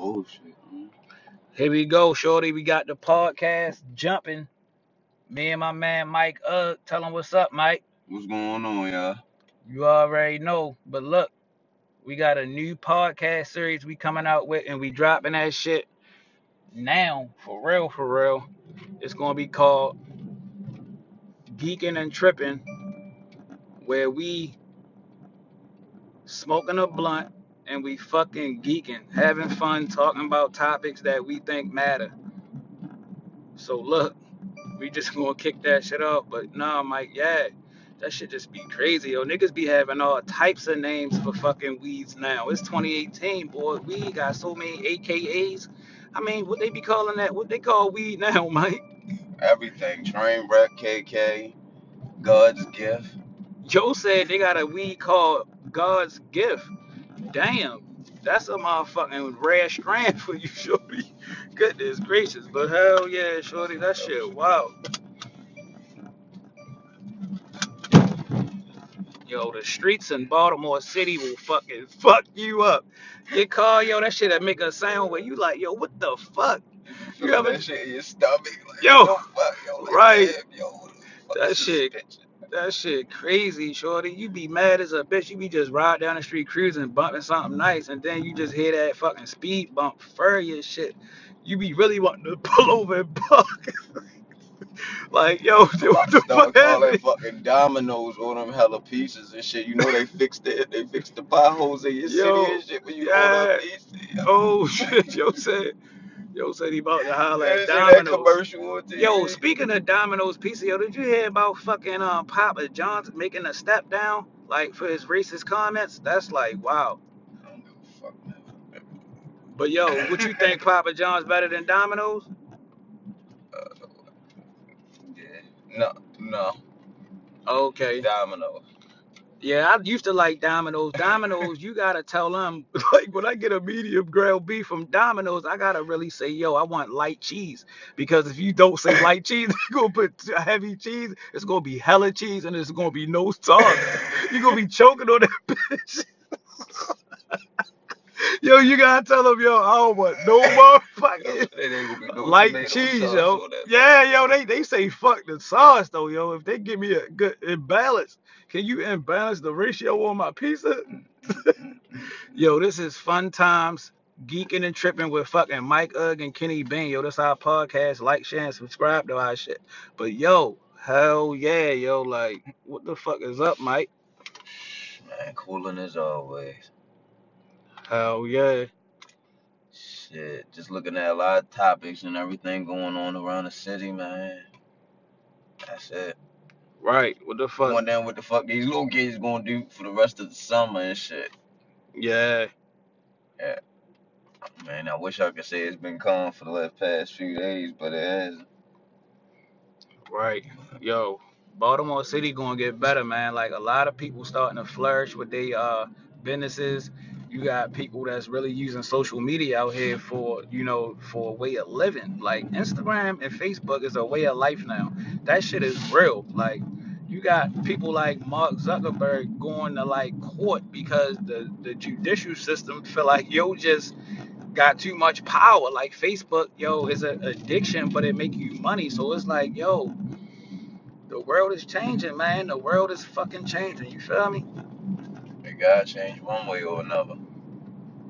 Oh shit. Here we go, shorty. We got the podcast jumping. Me and my man Mike Uh, tell him what's up, Mike. What's going on, y'all? You already know. But look, we got a new podcast series we coming out with, and we dropping that shit now, for real, for real. It's gonna be called Geeking and Tripping, where we smoking a blunt and we fucking geeking, having fun, talking about topics that we think matter. So look, we just gonna kick that shit off. But nah, Mike, yeah, that shit just be crazy, yo. Niggas be having all types of names for fucking weeds now. It's 2018, boy. We got so many AKAs. I mean, what they be calling that? What they call weed now, Mike? Everything. Train wreck, KK, God's gift. Joe said they got a weed called God's gift. Damn, that's a motherfucking rare strand for you, shorty. Goodness gracious, but hell yeah, shorty, that shit wow. Yo, the streets in Baltimore City will fucking fuck you up. Your car, yo, that shit that make a sound where you like, yo, what the fuck? You feel ever- that shit in your stomach? Like, Yo, yo, fuck, yo, like, right. damn, yo, what the fuck That shit-? That shit crazy, shorty. You be mad as a bitch. You be just ride down the street cruising, bumping something nice, and then you just hear that fucking speed bump furious shit. You be really wanting to pull over and buck. like, yo, what to the start fuck calling happened? fucking dominoes on them hella pieces and shit. You know they fixed it. They fixed the potholes in your Yo, city and shit when you yeah. order a pizza. Oh shit, yo said, yo said he about to holler at that Domino's. commercial on TV? Yo, speaking of Domino's Pizza, yo, did you hear about fucking um Papa John's making a step down like for his racist comments? That's like wow. I don't give a fuck, man. But yo, would you think Papa John's better than Domino's? Uh, yeah. No, no. Okay. Domino's. Yeah, I used to like Domino's. Domino's, you gotta tell them like when I get a medium grilled beef from Domino's, I gotta really say, yo, I want light cheese because if you don't say light cheese, you're gonna put heavy cheese. It's gonna be hella cheese and it's gonna be no sauce. You're gonna be choking on that bitch. Yo, you gotta tell them, yo, I don't want no more fucking It ain't gonna be no light cheese, yo. Yeah, yo, they they say fuck the sauce though, yo. If they give me a good imbalance, can you imbalance the ratio on my pizza? yo, this is fun times, geeking and tripping with fucking Mike Ugg and Kenny Bean. Yo, this our podcast. Like, share, and subscribe to our shit. But yo, hell yeah, yo, like, what the fuck is up, Mike? Man, cooling as always. Hell yeah. Shit, just looking at a lot of topics and everything going on around the city, man. That's it. Right. What the fuck? Wondering what the fuck these little kids gonna do for the rest of the summer and shit. Yeah. Man, I wish I could say it's been calm for the last past few days, but it hasn't. Right. Yo, Baltimore City gonna get better, man. Like a lot of people starting to flourish with their uh businesses. You got people that's really using social media out here for, you know, for a way of living. Like Instagram and Facebook is a way of life now. That shit is real. Like you got people like Mark Zuckerberg going to like court because the the judicial system feel like yo just got too much power. Like Facebook, yo, is an addiction, but it make you money. So it's like, yo, the world is changing, man. The world is fucking changing. You feel me? It gotta change one way or another.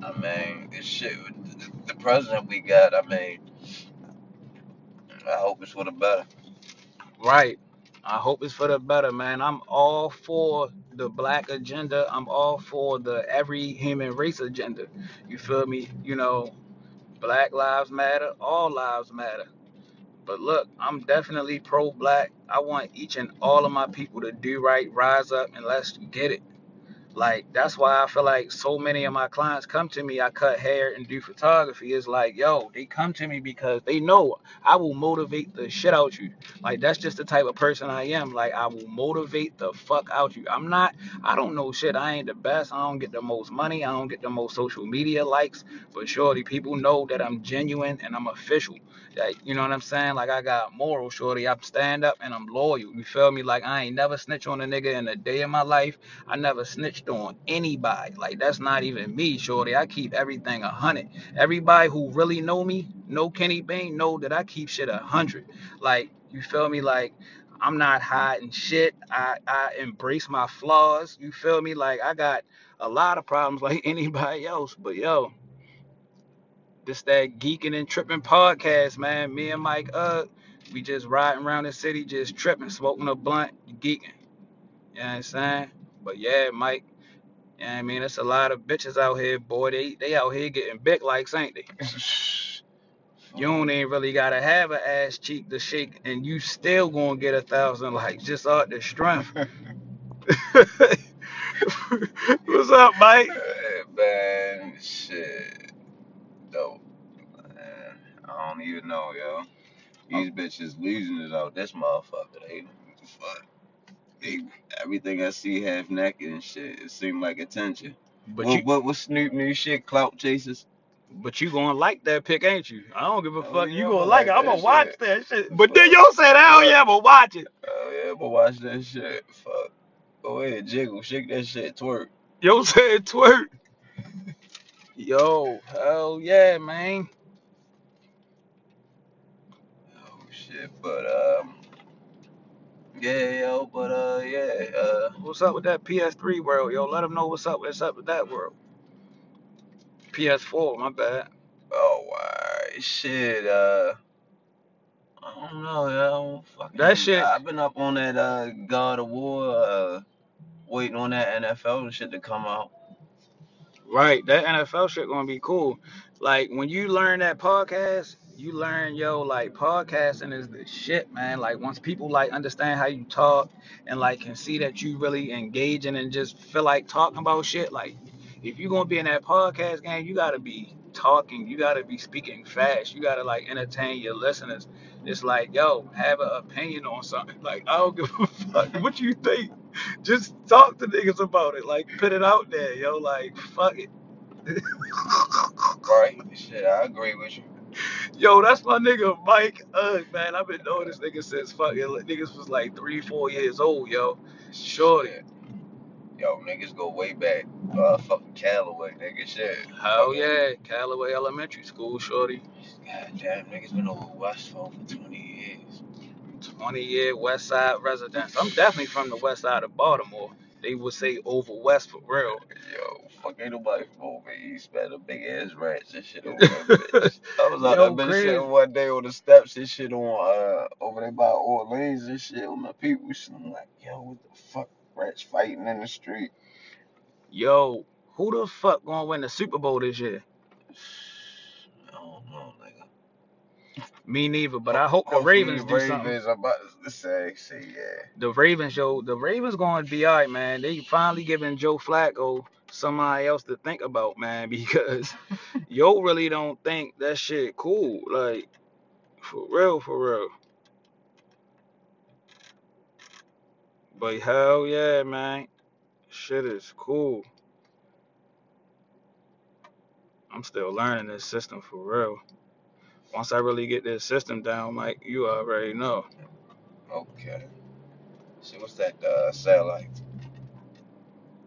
I mean, this shit, the, president we got, I mean, I hope it's for the better. Right. I hope it's for the better, man. I'm all for the black agenda. I'm all for the every human race agenda. You feel me? You know, black lives matter, all lives matter. But look, I'm definitely pro black. I want each and all of my people to do right, rise up, and let's get it. Like, that's why I feel like so many of my clients come to me. I cut hair and do photography. It's like, yo, they come to me because they know I will motivate the shit out you. Like, that's just the type of person I am. Like, I will motivate the fuck out you. I'm not, I don't know shit. I ain't the best. I don't get the most money. I don't get the most social media likes. But shorty, people know that I'm genuine and I'm official. Like, you know what I'm saying? Like, I got moral, shorty. I'm stand up and I'm loyal. You feel me? Like, I ain't never snitch on a nigga in a day of my life. I never snitched snitched on anybody. Like that's not even me, shorty. I keep everything a hundred. Everybody who really know me, know Kenny Bain, know that I keep shit a hundred. Like you feel me? Like I'm not hiding shit. I I embrace my flaws. You feel me? Like I got a lot of problems like anybody else. But yo, this that geeking and tripping podcast, man. Me and Mike, uh, we just riding around the city, just tripping, smoking a blunt, geeking. You know what I'm saying? But yeah, Mike. Yeah, I mean, it's a lot of bitches out here, boy. They they out here getting big likes, ain't they? You don't even really gotta have an ass cheek to shake, and you still gonna get a thousand likes just out the strength. What's up, Mike? Hey, man, shit. Dope, man. I don't even know, yo. Oh. These bitches losing it out this motherfucker. They, fuck. Everything I see half naked and shit, it seem like attention. But What, you what, what Snoop new shit? Clout chasers? but you gonna like that pick, ain't you? I don't give a Oh, fuck. yeah, You I'ma gonna like it. I'm gonna watch shit. that shit. But then you said, hell yeah, I'ma watch it. Oh yeah, but watch that shit. Fuck. Go ahead, jiggle, shake that shit, twerk. Yo said twerk. Yo, hell yeah, man. Oh shit, but um, yeah, yo, but uh, yeah, uh, What's up with that PS3 world, yo? Let them know what's up. What's up with that world. PS4, my bad. oh, alright, shit, uh, I don't know, yo, fucking, That shit- I've been up on that uh God of War, uh, waiting on that NFL shit to come out. Right, that NFL shit gonna be cool. Like when you learn that podcast, you learn yo like podcasting is the shit, man. Like once people like understand how you talk and like can see that you really engaging and just feel like talking about shit. Like if you gonna be in that podcast game, you gotta be talking. You gotta be speaking fast. You gotta like entertain your listeners. It's like yo, have an opinion on something. Like I don't give a fuck what you think. Just talk to niggas about it. Like put it out there, yo. Like fuck it. Right? Shit, I agree with you. Yo, that's my nigga Mike Ugg, man. I've been knowing this nigga since fucking niggas was like three, four years old, yo. Shorty. Yo, niggas go way back. Uh, fucking Callaway, nigga, shit. Hell yeah, Callaway Elementary School, shorty. God damn, niggas been over Westfall for 20 years. 20 year West Side residence. I'm definitely from the West Side of Baltimore. They would say over West for real. Yo, fuck ain't nobody from over east, man. The big ass rats and shit over there, bitch. I was out Yo, there bitch crazy. sitting one day on the steps and shit on uh over there by Orleans and shit with my people. And I'm like, yo, what the fuck? Rats fighting in the street. Yo, who the fuck gonna win the Super Bowl this year? I don't know, nigga. Me neither, but I hope the Ravens do something. Ravens are about to say, say, yeah. the Ravens, yo, the Ravens going to be all right, man. They finally giving Joe Flacco somebody else to think about, man, because yo really don't think that shit cool. Like, for real, for real. But hell yeah, man. Shit is cool. I'm still learning this system for real. Once I really get this system down, Mike, you already know. Okay. See what's that uh sound like?